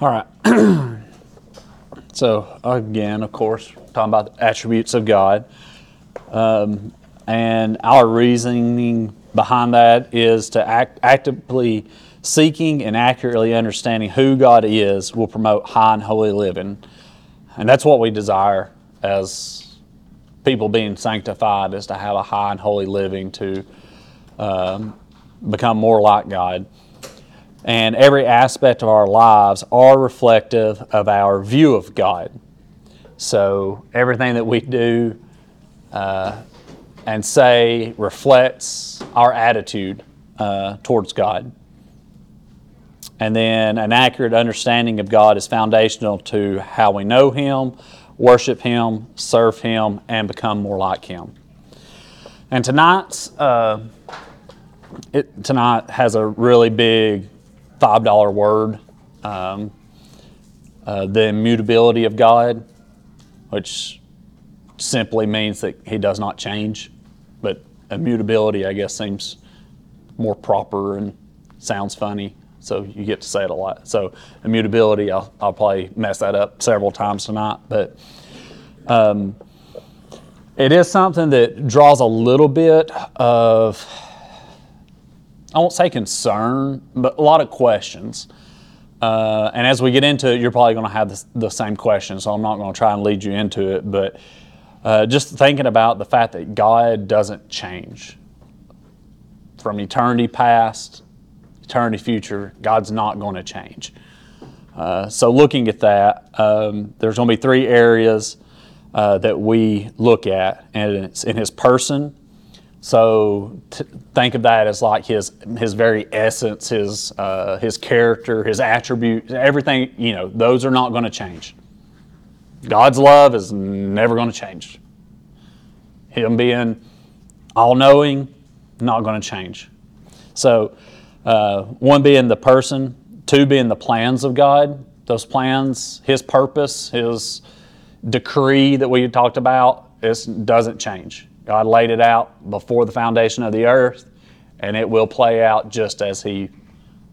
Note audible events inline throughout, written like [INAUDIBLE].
All right. [CLEARS THROAT] so, again, of course, talking about the attributes of God. Um, and our reasoning behind that is to act, actively seeking and accurately understanding who God is will promote high and holy living. And that's what we desire as people being sanctified, is to have a high and holy living, to um, become more like God. And every aspect of our lives are reflective of our view of God. So everything that we do uh, and say reflects our attitude uh, towards God. And then an accurate understanding of God is foundational to how we know Him, worship Him, serve Him, and become more like Him. And tonight's uh, it, tonight has a really big five dollar word, um, uh, the immutability of God, which simply means that He does not change. But immutability, I guess, seems more proper and sounds funny. So you get to say it a lot. So immutability, I'll, I'll probably mess that up several times tonight, but um, it is something that draws a little bit of, I won't say concern, but a lot of questions. Uh, and as we get into it, you're probably going to have the, same question, so I'm not going to try and lead you into it. But uh, just thinking about the fact that God doesn't change from eternity past eternity future, God's not going to change. Uh, so, looking at that, um, there's going to be three areas uh, that we look at, and it's in His person. So, think of that as like His His very essence, His uh, His character, His attributes, everything. You know, those are not going to change. God's love is never going to change. Him being all knowing, not going to change. So, uh, one being the person, two being the plans of God. Those plans, His purpose, His decree that we talked about, it doesn't change. God laid it out before the foundation of the earth, and it will play out just as He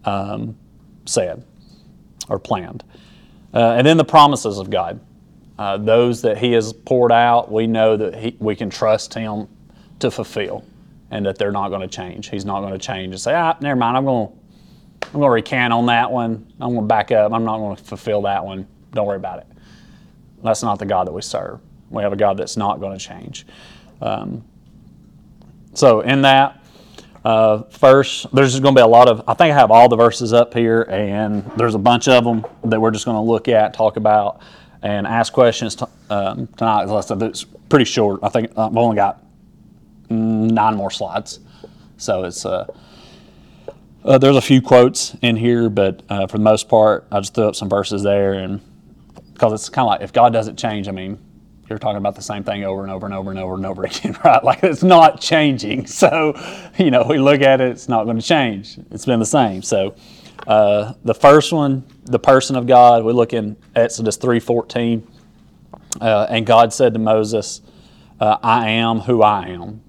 um, said or planned. Uh, and then the promises of God. Uh, those that He has poured out, we know that he, we can trust Him to fulfill and that they're not going to change. He's not going to change and say, ah, never mind, I'm going to, I'm going to recant on that one. I'm going to back up. I'm not going to fulfill that one. Don't worry about it. That's not the God that we serve. We have a God that's not going to change. Um, so, in that, uh, first, there's going to be a lot of, I think I have all the verses up here, and there's a bunch of them that we're just going to look at, talk about, and ask questions t- um, tonight. It's pretty short. I think I've only got nine more slides. So it's uh, uh, there's a few quotes in here, but uh, for the most part, I just threw up some verses there, and because it's kind of like if God doesn't change, I mean, you're talking about the same thing over and over and over and over and over [LAUGHS] again, right? Like it's not changing. [LAUGHS] So, you know, we look at it, it's not going to change. It's been the same. So, uh, the first one, the person of God, we look in Exodus 3:14, uh, and God said to Moses, uh, "I am who I am."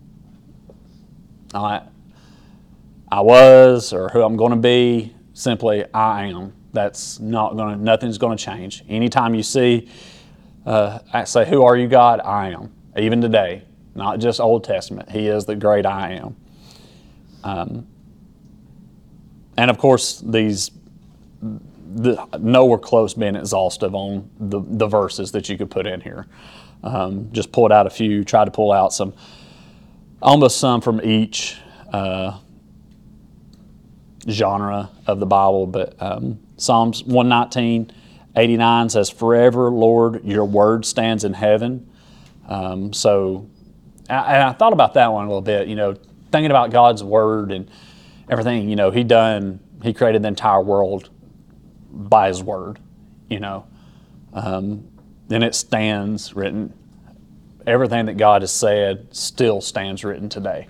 I, I was or who I'm going to be, simply I am. That's not going to, nothing's going to change. Anytime you see, uh, say, Who are you, God? I am. Even today, not just Old Testament. He is the great I am. Um, and of course, these, the, nowhere close being exhaustive on the, the verses that you could put in here. Um, just pulled out a few, tried to pull out some almost some from each uh, genre of the Bible, but um, Psalms 119, 89 says, Forever, Lord, your word stands in heaven. Um, so, and I thought about that one a little bit, you know, thinking about God's word and everything, you know, He done, He created the entire world by His word, you know. Um, it stands written everything that God has said still stands written today.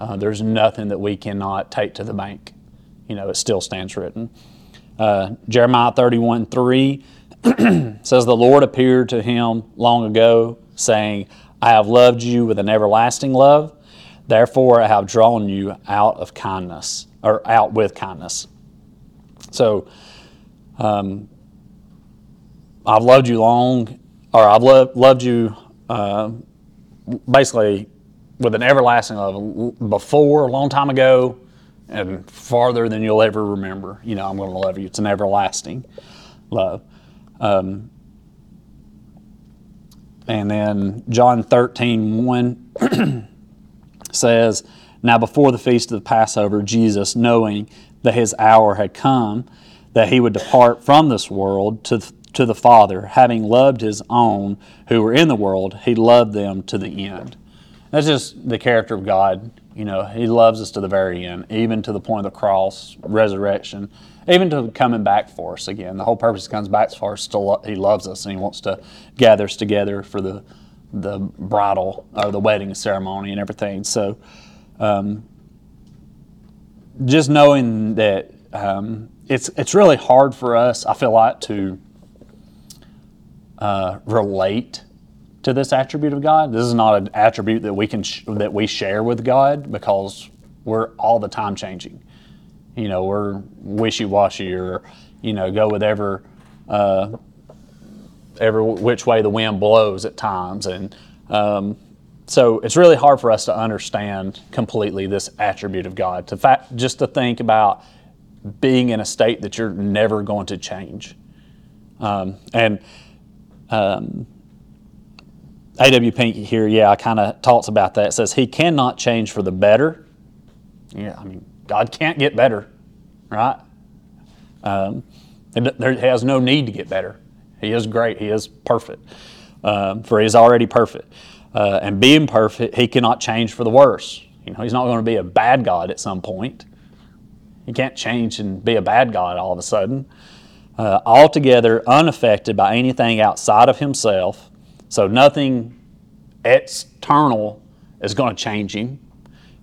Uh, there's nothing that we cannot take to the bank. You know, it still stands written. Uh, Jeremiah 31 3 [CLEARS THROAT] says, The Lord appeared to him long ago, saying, I have loved you with an everlasting love. Therefore, I have drawn you out of kindness, or out with kindness. So, um, I've loved you long, or I've lo- loved you uh, basically with an everlasting love before, a long time ago, and farther than you'll ever remember. You know, I'm going to love you. It's an everlasting love. Um, and then John 13, 1 [CLEARS THROAT] says, Now before the feast of the Passover, Jesus, knowing that his hour had come, that he would depart from this world to, to the Father, having loved his own who were in the world, he loved them to the end. That's just the character of God. You know, he loves us to the very end, even to the point of the cross, resurrection, even to coming back for us again. The whole purpose comes back for us, still he loves us and he wants to gather us together for the the bridal or the wedding ceremony and everything. So, um, just knowing that um, it's it's really hard for us, I feel like, to uh, relate to this attribute of God. This is not an attribute that we can sh- that we share with God because we're all the time changing. You know, we're wishy washy or you know go with ever uh, every which way the wind blows at times, and um, so it's really hard for us to understand completely this attribute of God. To fact, just to think about being in a state that you're never going to change, um, and um, A.W. Pink here, yeah, I kind of talks about that. It says he cannot change for the better. Yeah, I mean, God can't get better, right? Um, there, he has no need to get better. He is great. He is perfect, um, for he is already perfect. Uh, and being perfect, he cannot change for the worse. You know, he's not going to be a bad God at some point. He can't change and be a bad God all of a sudden. Uh, altogether unaffected by anything outside of himself. So nothing external is going to change him.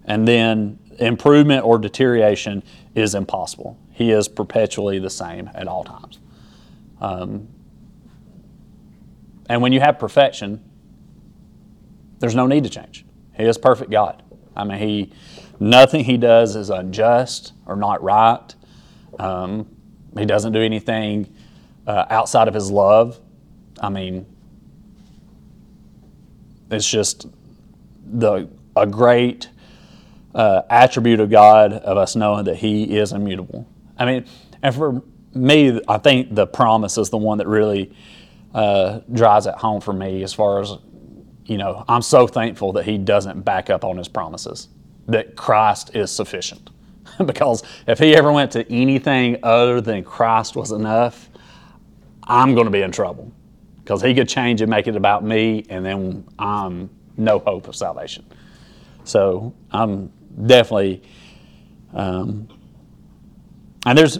And then improvement or deterioration is impossible. He is perpetually the same at all times. Um, and when you have perfection, there's no need to change. He is perfect God. I mean, he nothing he does is unjust or not right. Um, he doesn't do anything uh, outside of his love. I mean, it's just the a great uh, attribute of God of us knowing that He is immutable. I mean, and for me, I think the promise is the one that really uh, drives it home for me as far as you know. I'm so thankful that He doesn't back up on His promises. That Christ is sufficient. [LAUGHS] because if he ever went to anything other than Christ was enough, I'm going to be in trouble. Because he could change and make it about me, and then I'm no hope of salvation. So I'm definitely, um, and there's,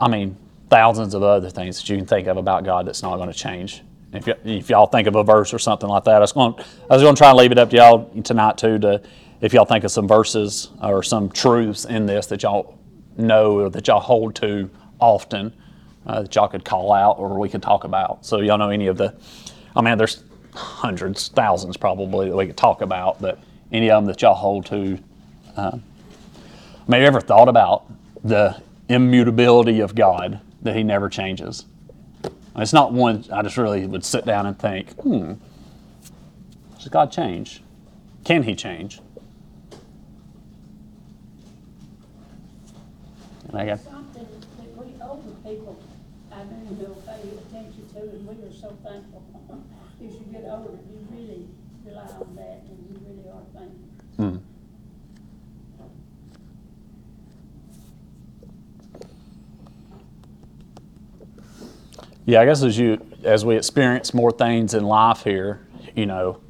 I mean, thousands of other things that you can think of about God that's not going to change. If, y- if y'all think of a verse or something like that, I was going, I was going to try and leave it up to y'all tonight too to if y'all think of some verses or some truths in this that y'all know or that y'all hold to often uh, that y'all could call out or we could talk about. So y'all know any of the, I mean, there's hundreds, thousands probably that we could talk about, but any of them that y'all hold to. Uh, maybe ever thought about the immutability of God that He never changes. It's not one I just really would sit down and think, hmm, does God change? Can He change? And I that we older people, I don't know, pay attention to, and we are so thankful. As you get older, you really rely on that, and you really are thankful. Hmm. Yeah, I guess as you as we experience more things in life here, you know,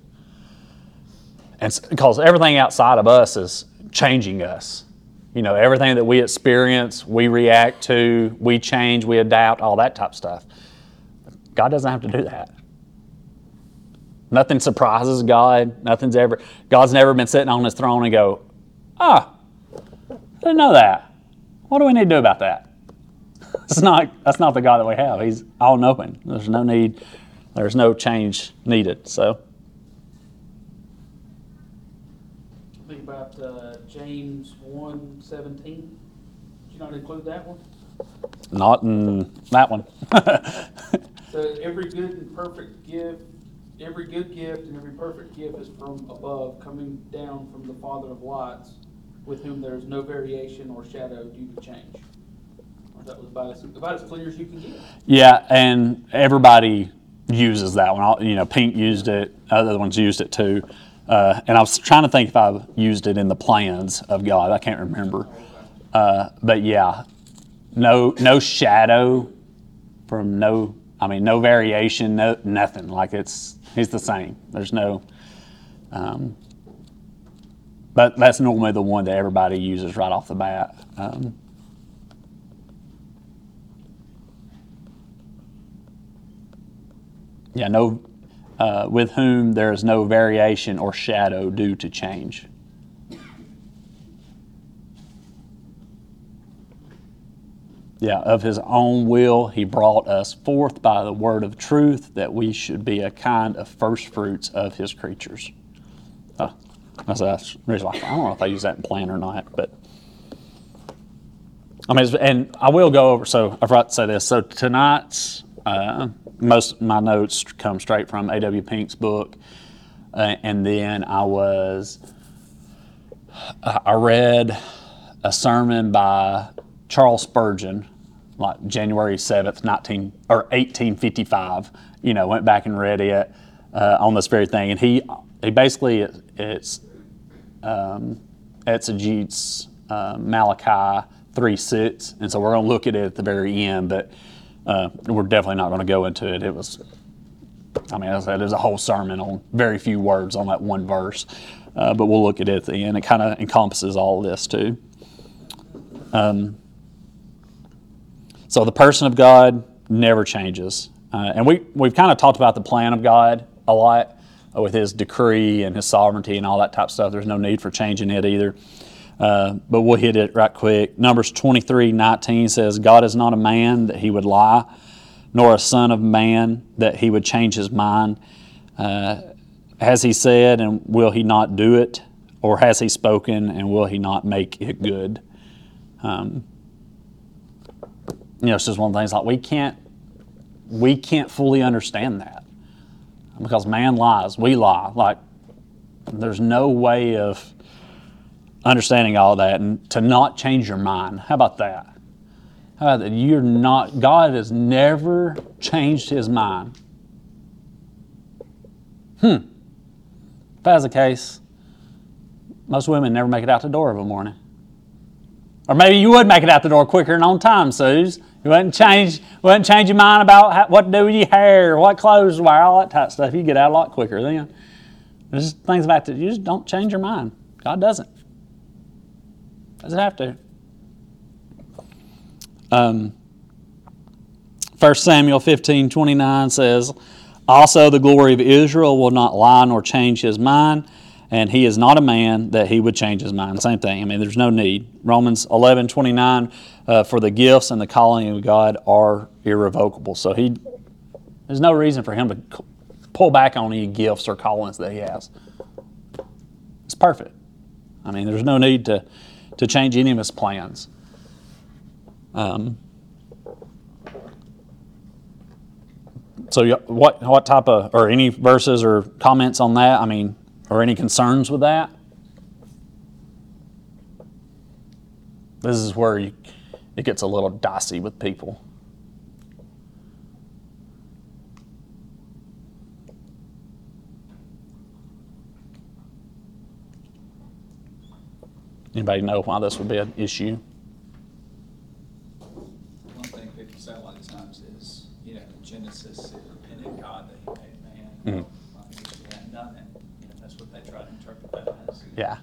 and because everything outside of us is changing us. You know, everything that we experience, we react to, we change, we adapt, all that type of stuff. God doesn't have to do that. Nothing surprises God. Nothing's ever God's never been sitting on his throne and go, ah, I didn't know that. What do we need to do about that? [LAUGHS] That's not that's not the God that we have. He's all knowing. There's no need. There's no change needed. So Think about uh, James one seventeen. Did you not include that one? not in that one. [LAUGHS] So every good and perfect gift, every good gift and every perfect gift is from above, coming down from the Father of lights, with whom there is no variation or shadow due to change. That was about as, about as clear as you can get. Yeah, and everybody uses that one. All- You know, Pink used it. Other ones used it too. Uh, and I was trying to think if I used it in the plans of God. I can't remember. Uh, but yeah, no no shadow from no. I mean, no variation, no nothing. Like it's he's the same. There's no. Um, but that's normally the one that everybody uses right off the bat. Um, Yeah, no, uh, with whom there is no variation or shadow due to change. Yeah, of his own will, he brought us forth by the word of truth that we should be a kind of first fruits of his creatures. Uh, that's that's reason I don't know if I use that in plan or not, but I mean, and I will go over. So I forgot to say this. So tonight's uh, most of my notes come straight from A.W. Pink's book, uh, and then I was I read a sermon by Charles Spurgeon, like January seventh, nineteen or eighteen fifty five. You know, went back and read it uh, on this very thing, and he he basically it's um, exegetes uh, Malachi 3 6. And so we're going to look at it at the very end, but uh, we're definitely not going to go into it. It was, I mean, as I said, there's a whole sermon on very few words on that one verse, uh, but we'll look at it at the end. It kind of encompasses all of this too. Um, so the person of God never changes. Uh, and we, we've kind of talked about the plan of God a lot uh, with his decree and his sovereignty and all that type of stuff. There's no need for changing it either. Uh, but we'll hit it right quick. Numbers 23 19 says, God is not a man that he would lie, nor a son of man that he would change his mind. Uh, has he said, and will he not do it? Or has he spoken, and will he not make it good? Um, you know, it's just one of the things like we can't we can't fully understand that because man lies, we lie. Like there's no way of understanding all that and to not change your mind. How about that? How about that? You're not God has never changed his mind. Hmm. If that's the case, most women never make it out the door of a morning. Or maybe you would make it out the door quicker and on time, Suze. You wouldn't change, wouldn't change your mind about how, what to do with your hair, what clothes to wear, all that type of stuff. You get out a lot quicker then. There's things about that. You just don't change your mind. God doesn't. Doesn't have to. Um, 1 Samuel 15 29 says, Also the glory of Israel will not lie nor change his mind, and he is not a man that he would change his mind. Same thing. I mean, there's no need. Romans 11 29, uh, for the gifts and the calling of God are irrevocable. So he, there's no reason for him to pull back on any gifts or callings that he has. It's perfect. I mean, there's no need to, to change any of his plans. Um, so, what what type of or any verses or comments on that? I mean, or any concerns with that? This is where you, it gets a little dicey with people. Anybody know why this would be an issue? One thing people say a lot of times is, you know, Genesis, it repented God that he made man. Mhm. I think if he hadn't done it, you know, that's what they try to interpret that as. Yeah.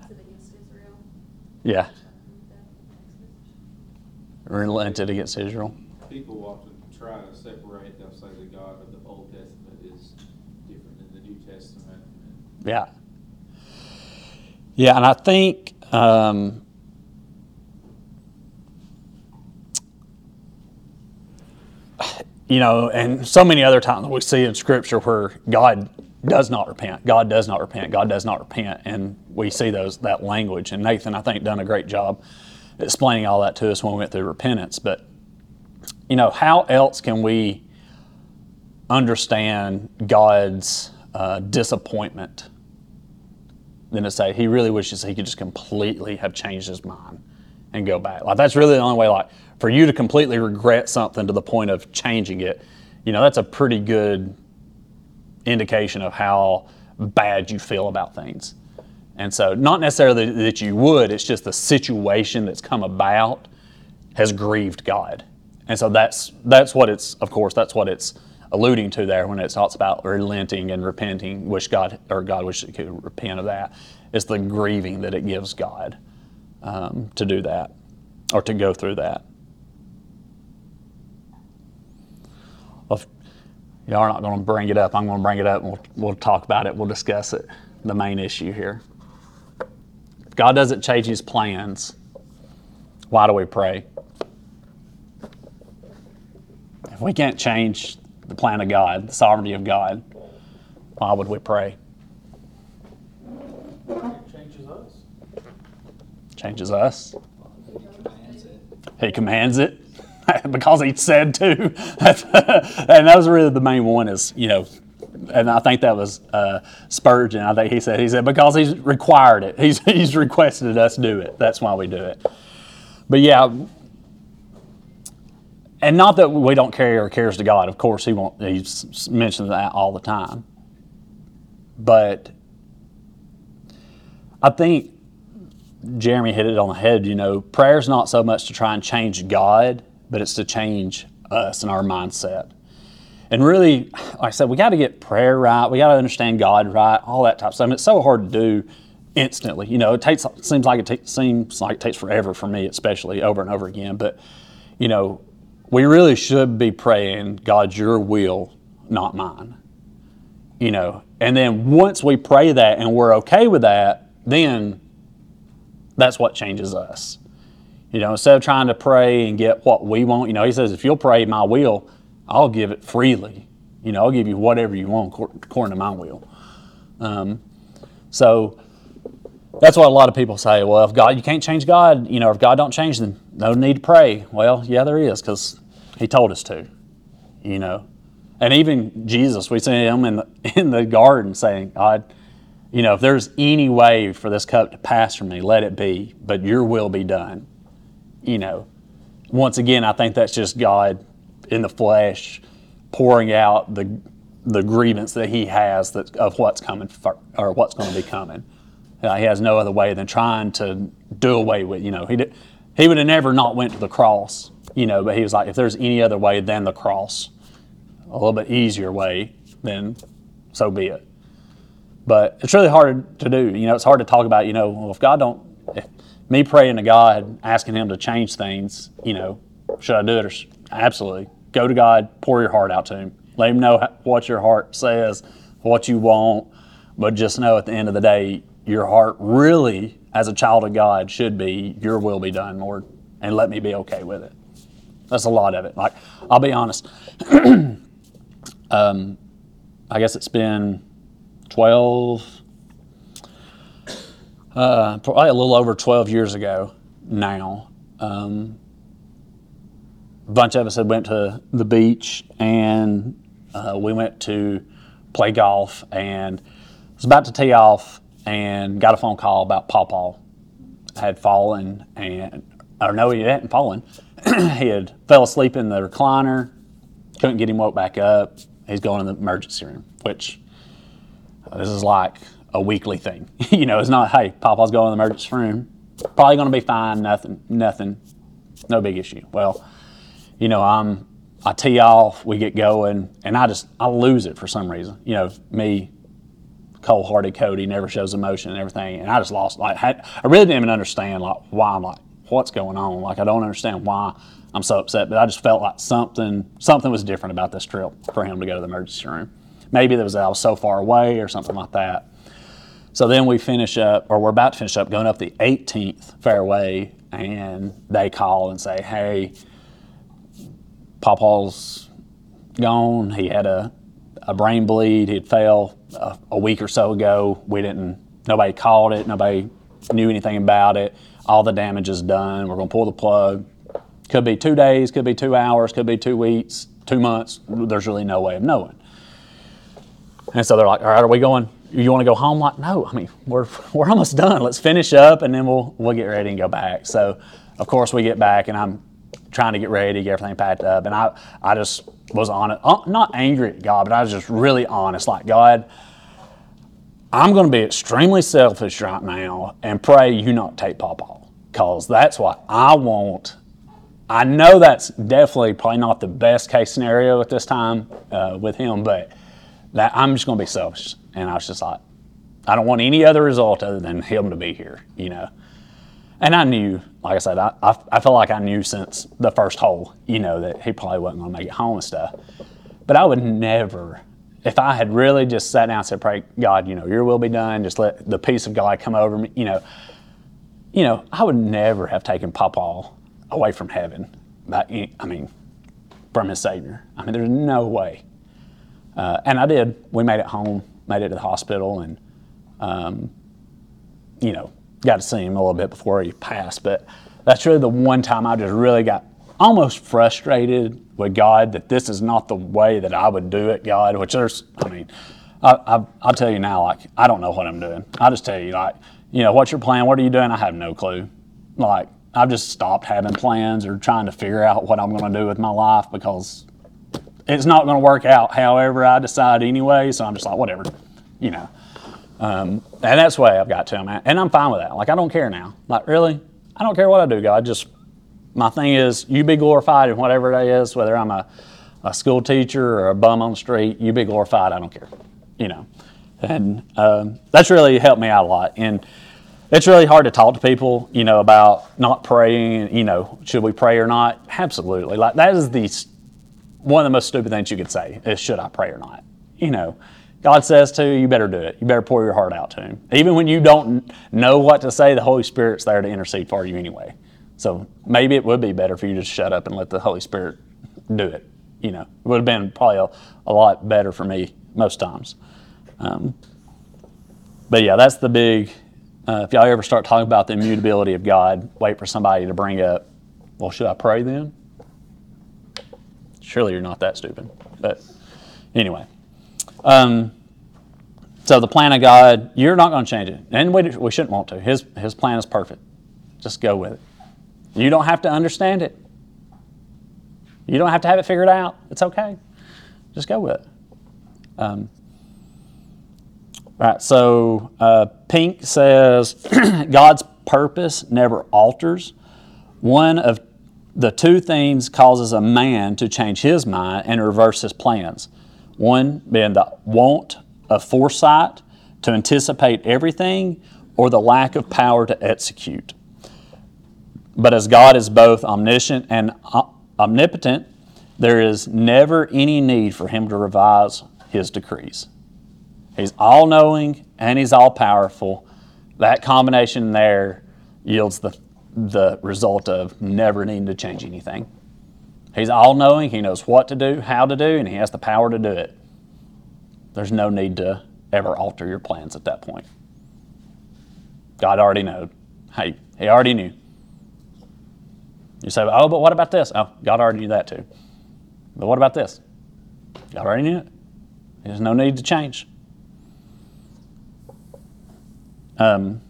Was it against Israel? Yeah. Relented against Israel. People often try to separate, they'll say the God of the Old Testament is different than the New Testament. and Yeah. Yeah, and I think um, you know, and so many other times we see in Scripture where God does not repent, God does not repent, God does not repent, and we see those that language. And Nathan, I think, done a great job explaining all that to us when we went through repentance. But you know, how else can we understand God's uh, disappointment than to say he really wishes he could just completely have changed his mind and go back? Like that's really the only way. Like for you to completely regret something to the point of changing it, you know, that's a pretty good indication of how bad you feel about things. And so, not necessarily that you would, it's just the situation that's come about has grieved God. And so that's that's what it's of course that's what it's alluding to there when it talks about relenting and repenting, wish God or God wish it could repent of that. It's the grieving that it gives God um, to do that or to go through that. Well, if y'all are not going to bring it up, I'm going to bring it up and we'll, we'll talk about it. We'll discuss it. The main issue here. God doesn't change His plans, why do we pray? If we can't change the plan of God, the sovereignty of God, why would we pray? It changes us. Changes us. He commands it. He [LAUGHS] because he said to. [LAUGHS] and that was really the main one is, you know, and I think that was uh, Spurgeon. I think he said, he said, because he's required it. He's, [LAUGHS] he's requested us do it. That's why we do it. But yeah, and not that we don't carry our cares to God. Of course, he won't. Mentioned that all the time. But I think Jeremy hit it on the head. You know, prayer's not so much to try and change God, but it's to change us and our mindset. And really, like I said, we got to get prayer right. We got to understand God right. All that type of stuff. And it's so hard to do instantly. You know, it takes seems like it seems like it takes forever for me, especially over and over again. But you know, we really should be praying, God, Your will, not mine. You know, and then once we pray that and we're okay with that, then that's what changes us. You know, instead of trying to pray and get what we want, you know, he says, if you'll pray my will, I'll give it freely. You know, I'll give you whatever you want according to my will. Um, so that's what a lot of people say. Well, if God, you can't change God, you know, if God don't change, then no need to pray. Well, yeah, there is because He told us to. You know, and even Jesus, we see Him in the [LAUGHS] in the garden saying, God, you know, if there's any way for this cup to pass from me, let it be, but Your will be done. You know, once again, I think that's just God in the flesh pouring out the the grievance that He has that of what's coming for, or what's going to be coming. Uh, he has no other way than trying to do away with. You know, he did, he would have never not went to the cross. You know, but he was like, if there's any other way than the cross, a little bit easier way, then so be it. But it's really hard to do. You know, it's hard to talk about. You know, well, if God don't, if me praying to God, asking Him to change things, you know, should I do it or sh- absolutely go to God, pour your heart out to Him, let Him know [LAUGHS] what your heart says, what you want, but just know at the end of the day, your heart really, as a child of God, should be, Your will be done, Lord, and let me be okay with it. That's a lot of it. Like, I'll be honest. [CLEARS THROAT] um, I guess it's been 12, uh, probably a little over 12 years ago now. Um, a bunch of us had went to the beach and uh, we went to play golf and was about to tee off and got a phone call about Pawpaw had fallen and or no he hadn't fallen [CLEARS THROAT] he had fell asleep in the recliner couldn't get him woke back up he's going in the emergency room which uh, this is like a weekly thing [LAUGHS] you know it's not hey Papa's going to the emergency room probably going to be fine nothing nothing no big issue well you know I'm I tee off we get going and I just I lose it for some reason you know me cold-hearted Cody, never shows emotion and everything. And I just lost. Like, had, I really didn't even understand like why I'm like, what's going on? Like, I don't understand why I'm so upset. But I just felt like something something was different about this trip for him to go to the emergency room. Maybe it was that I was so far away or something like that. So then we finish up, or we're about to finish up, going up the 18th fairway, and they call and say, "Hey, Pawpaw's gone. He had a a brain bleed. He'd fell a, a, week or so ago. We didn't. Nobody called it. Nobody knew anything about it. All the damage is done. We're to pull the plug. Could be two days, could be two hours, could be two weeks, two months. There's really no way of knowing. And so they're like, all right, are we going? You want to go home? Like, no, I mean, we're, [LAUGHS] we're almost done. Let's finish up and then we'll, we'll get ready and go back. So, of course, we get back and I'm trying to get ready, get everything packed up. And I, I just was on it, uh, not angry at God, but I was just really honest. Like, God, I'm going to be extremely selfish right now and pray you not take Papa because that's what I want. I know that's definitely probably not the best case scenario at this time uh, with him, but that I'm just going to be selfish. And I was just like, I don't want any other result other than him to be here, you know. And I knew, like I said, I, I, I like I knew since the first hole, you know, that he probably wasn't going to make it home and stuff. But I would never, if I had really just sat down and said, pray, God, you know, your will be done, just let the peace of God come over me, you know, you know, I would never have taken Papa away from heaven. By, I mean, from his Savior. I mean, there's no way. Uh, and I did. We made it home, made it to the hospital, and um, you know, got to see him a little bit before he passed. But that's really the one time I just really got almost frustrated with God that this is not the way that I would do it, God. Which there's, I mean, I, I, I'll tell you now, like I don't know what I'm doing. I just tell you, like, you know, what's your plan? What are you doing? I have no clue. Like I've just stopped having plans or trying to figure out what I'm going to do with my life because it's not going to work out however I decide anyway. So I'm just like, whatever, you know. Um, and that's the way I've got to him, and I'm fine with that. Like I don't care now. Like really, I don't care what I do, God. Just my thing is, you be glorified in whatever it is, whether I'm a, a school teacher or a bum on the street. You be glorified. I don't care, you know. And um, that's really helped me out a lot. And it's really hard to talk to people, you know, about not praying. You know, should we pray or not? Absolutely. Like that is the one of the most stupid things you could say is should I pray or not? You know, God says to you, you better do it. You better pour your heart out to Him. Even when you don't know what to say, the Holy Spirit's there to intercede for you anyway. So maybe it would be better for you to shut up and let the Holy Spirit do it. You know, it would have been probably a, a lot better for me most times. Um, but yeah, that's the big. Uh, if y'all ever start talking about the immutability of God, wait for somebody to bring up, well, should I pray then? Surely you're not that stupid. But anyway. Um, so the plan of God, you're not going to change it. And we, we shouldn't want to. His, his plan is perfect. Just go with it. You don't have to understand it. You don't have to have it figured out. It's okay. Just go with it. Um, all right, so uh, Pink says [CLEARS THROAT] God's purpose never alters. One of the two things causes a man to change his mind and reverse his plans. One being the want of foresight to anticipate everything, or the lack of power to execute. But as God is both omniscient and omnipotent, there is never any need for him to revise his decrees. He's all knowing and he's all powerful. That combination there yields the, the result of never needing to change anything. He's all knowing, he knows what to do, how to do, and he has the power to do it. There's no need to ever alter your plans at that point. God already knew. Hey, he already knew. You say, oh, but what about this? Oh, God already knew that too. But what about this? God already knew it. There's no need to change. Um,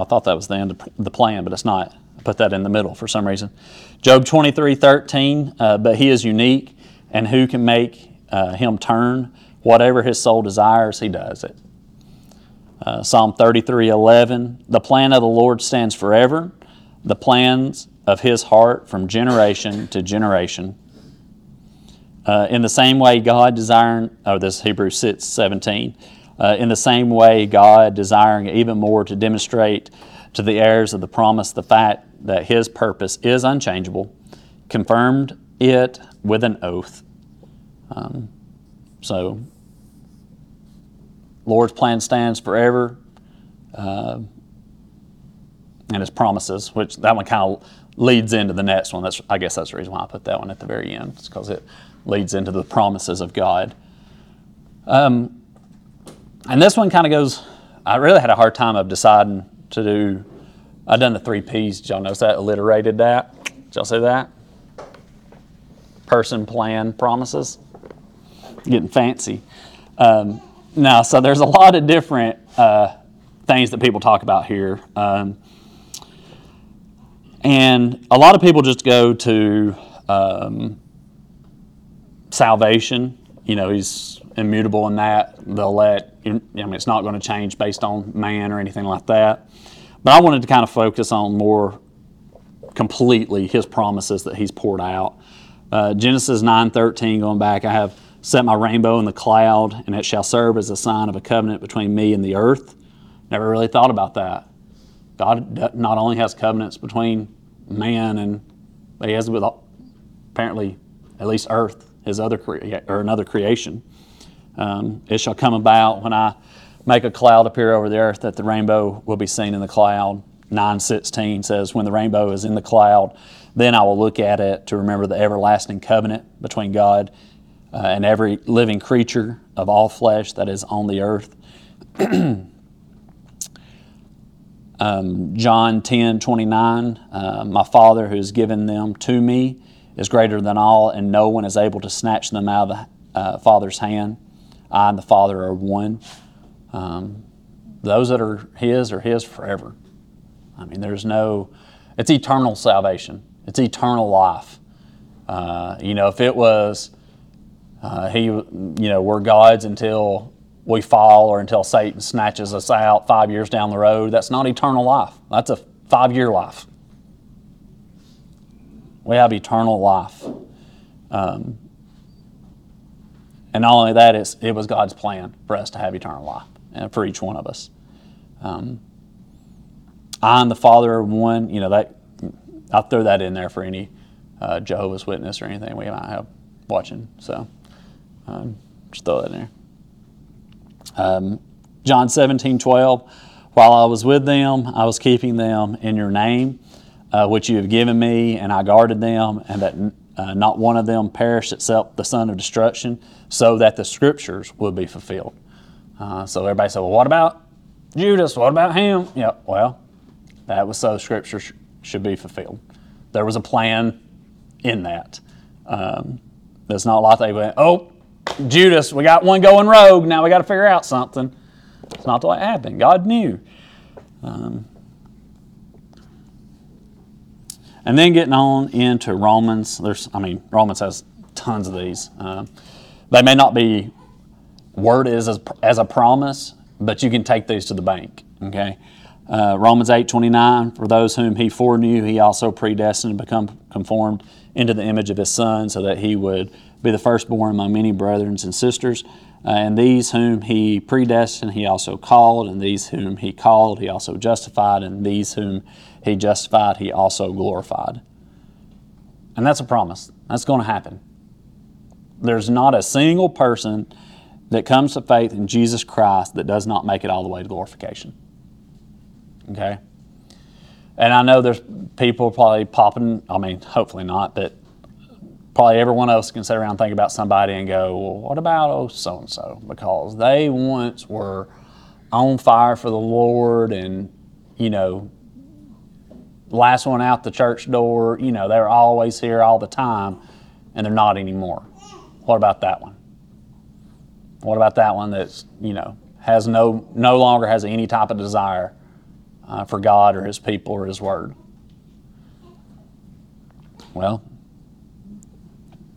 I thought that was the end of the plan, but it's not. I put that in the middle for some reason. Job 23 13, uh, but he is unique, and who can make uh, him turn? Whatever his soul desires, he does it. Uh, Psalm 33 11, the plan of the Lord stands forever, the plans of his heart from generation to generation. Uh, in the same way, God desiring, oh, this is Hebrews 6 17. Uh, in the same way, God desiring even more to demonstrate to the heirs of the promise the fact that his purpose is unchangeable, confirmed it with an oath. Um, so, Lord's plan stands forever, uh, and His promises, which that one kind of leads into the next one. That's I guess that's the reason why I put that one at the very end, because it leads into the promises of God. Um, and this one kind of goes I really had a hard time of deciding to do. I done the three P's. Did y'all notice that? Alliterated that. Did y'all see that? Person, plan, promises. Getting fancy. Um, now, so there's a lot of different uh, things that people talk about here. Um, and a lot of people just go to um, salvation. You know, he's immutable in that. They'll let, I mean, it's not going to change based on man or anything like that. But I wanted to kind of focus on more completely his promises that he's poured out. Uh, Genesis 9:13, going back, I have set my rainbow in the cloud, and it shall serve as a sign of a covenant between me and the earth. Never really thought about that. God not only has covenants between man and but he has with apparently at least earth, his other crea- or another creation. Um, it shall come about when I make a cloud appear over the earth that the rainbow will be seen in the cloud. 916 says, When the rainbow is in the cloud, then I will look at it to remember the everlasting covenant between God uh, and every living creature of all flesh that is on the earth. [CLEARS THROAT] um, John 10 29, uh, My Father who has given them to me is greater than all, and no one is able to snatch them out of the uh, Father's hand. I and the Father are one. Um, those that are His are His forever. I mean, there's no, it's eternal salvation, it's eternal life. Uh, you know, if it was, uh, He, you know, we're God's until we fall or until Satan snatches us out five years down the road, that's not eternal life. That's a five year life. We have eternal life. Um, and not only that, it's, it was God's plan for us to have eternal life and for each one of us. Um, I and the Father are one. You know that I'll throw that in there for any uh, Jehovah's Witness or anything we might have watching. So um, just throw that in there. Um, John 17, 12. While I was with them, I was keeping them in your name, uh, which you have given me, and I guarded them, and that uh, not one of them perished except the son of destruction, so that the scriptures would be fulfilled. Uh, so everybody said, well, what about Judas? What about him? Yeah, well, that was so scripture sh- should be fulfilled. There was a plan in that. Um, not like they went, oh, Judas, we got one going rogue. Now we got to figure out something. It's not the way it happened. God knew. Um, and then getting on into Romans. There's, I mean, Romans has tons of these. Uh, they may not be worded as, as a promise, but you can take these to the bank. Okay. Uh, Romans 8 29, for those whom he foreknew, he also predestined to become conformed into the image of his son, so that he would be the firstborn among many brethren and sisters. Uh, and these whom he predestined, he also called, and these whom he called, he also justified, and these whom he justified, he also glorified. And that's a promise. That's going to happen. There's not a single person that comes to faith in Jesus Christ that does not make it all the way to glorification. Okay? And I know there's people probably popping, I mean, hopefully not, but probably every one of us can sit around and think about somebody and go, well, what about oh so and so? Because they once were on fire for the Lord and, you know, last one out the church door, you know, they're always here all the time and they're not anymore. What about that one? What about that one that's, you know, has no no longer has any type of desire uh, for God or his people or his word? Well,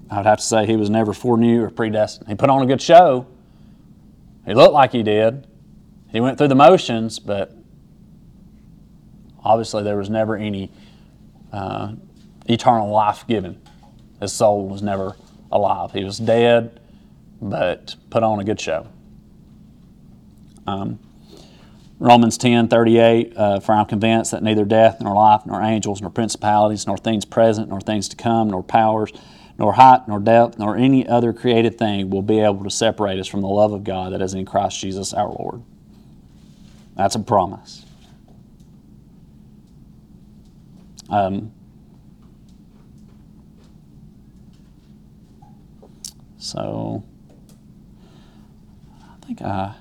I would have to say he was never foreknew or predestined. He put on a good show. He looked like he did. He went through the motions, but obviously there was never any uh, eternal life given. His soul was never alive. He was dead, but put on a good show. Um, Romans 10 38, uh, for I'm convinced that neither death, nor life, nor angels, nor principalities, nor things present, nor things to come, nor powers, nor height, nor depth, nor any other created thing will be able to separate us from the love of God that is in Christ Jesus our Lord. That's a promise. Um, so I think uh,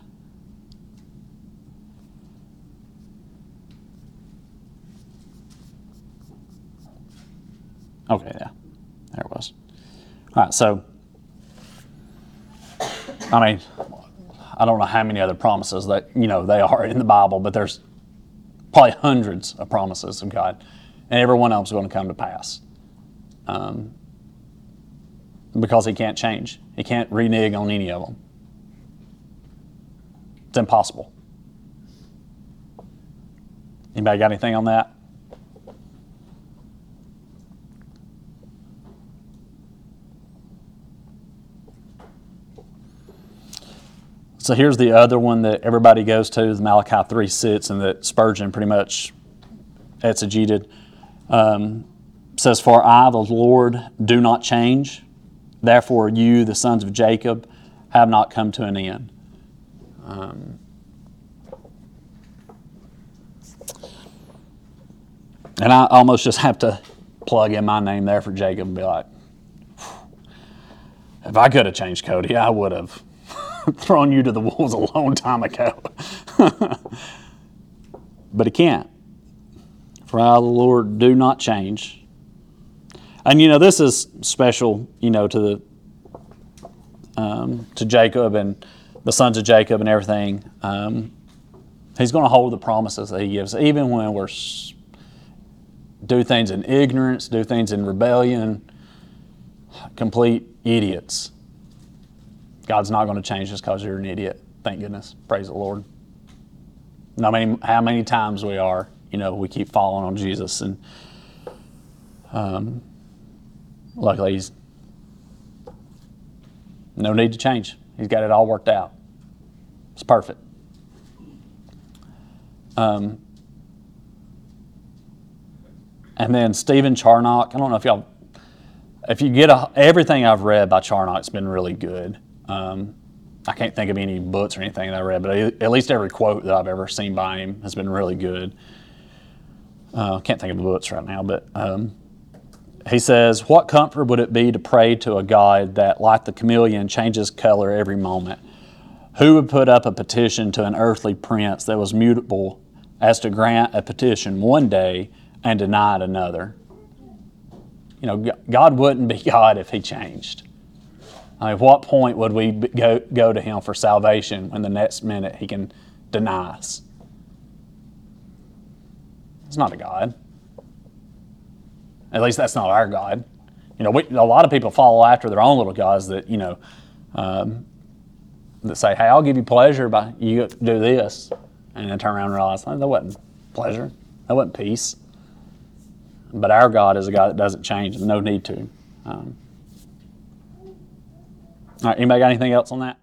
okay, yeah, there it was. All right, so I mean, I don't know how many other promises that you know they are in the Bible, but there's probably hundreds of promises of God and everyone else is going to come to pass. Um, because he can't change. He can't renege on any of them. It's impossible. Anybody got anything on that? So here's the other one that everybody goes to, the Malachi 3 6, and that Spurgeon pretty much exegeted. Um, says, For I, the Lord, do not change. Therefore, you, the sons of Jacob, have not come to an end. Um, and I almost just have to plug in my name there for Jacob and be like, if I could have changed Cody, I would have [LAUGHS] thrown you to the wolves a long time ago. [LAUGHS] but he can't. For I, the Lord, do not change. And you know, this is special, you know, to the um, to Jacob and the sons of Jacob and everything. Um, he's going to hold the promises that he gives, even when we're do things in ignorance, do things in rebellion, complete idiots. God's not going to change just because you're an idiot. Thank goodness. Praise the Lord. No matter how many times we are, you know, we keep falling on Jesus, and um, luckily, he's no need to change. He's got it all worked out. It's perfect. Um, and then Stephen Charnock. I don't know if y'all, if you get a, everything I've read by Charnock, it's been really good. Um, I can't think of any books or anything that I read, but at least every quote that I've ever seen by him has been really good. Uh, can't think of the books right now, but um, he says, What comfort would it be to pray to a God that, like the chameleon, changes color every moment? Who would put up a petition to an earthly prince that was mutable as to grant a petition one day and deny it another? You know, God wouldn't be [LAUGHS] God if He changed. I mean, what point would we go, go to Him for salvation when the next minute He can deny us? It's not a God. At least that's not our God. You know, we, a lot of people follow after their own little gods that, you know, um, that say, hey, I'll give you pleasure by you do this. And then turn around and realize, oh, that wasn't pleasure. That wasn't peace. But our God is a God that doesn't change, no need to. Um, all right, anybody got anything else on that?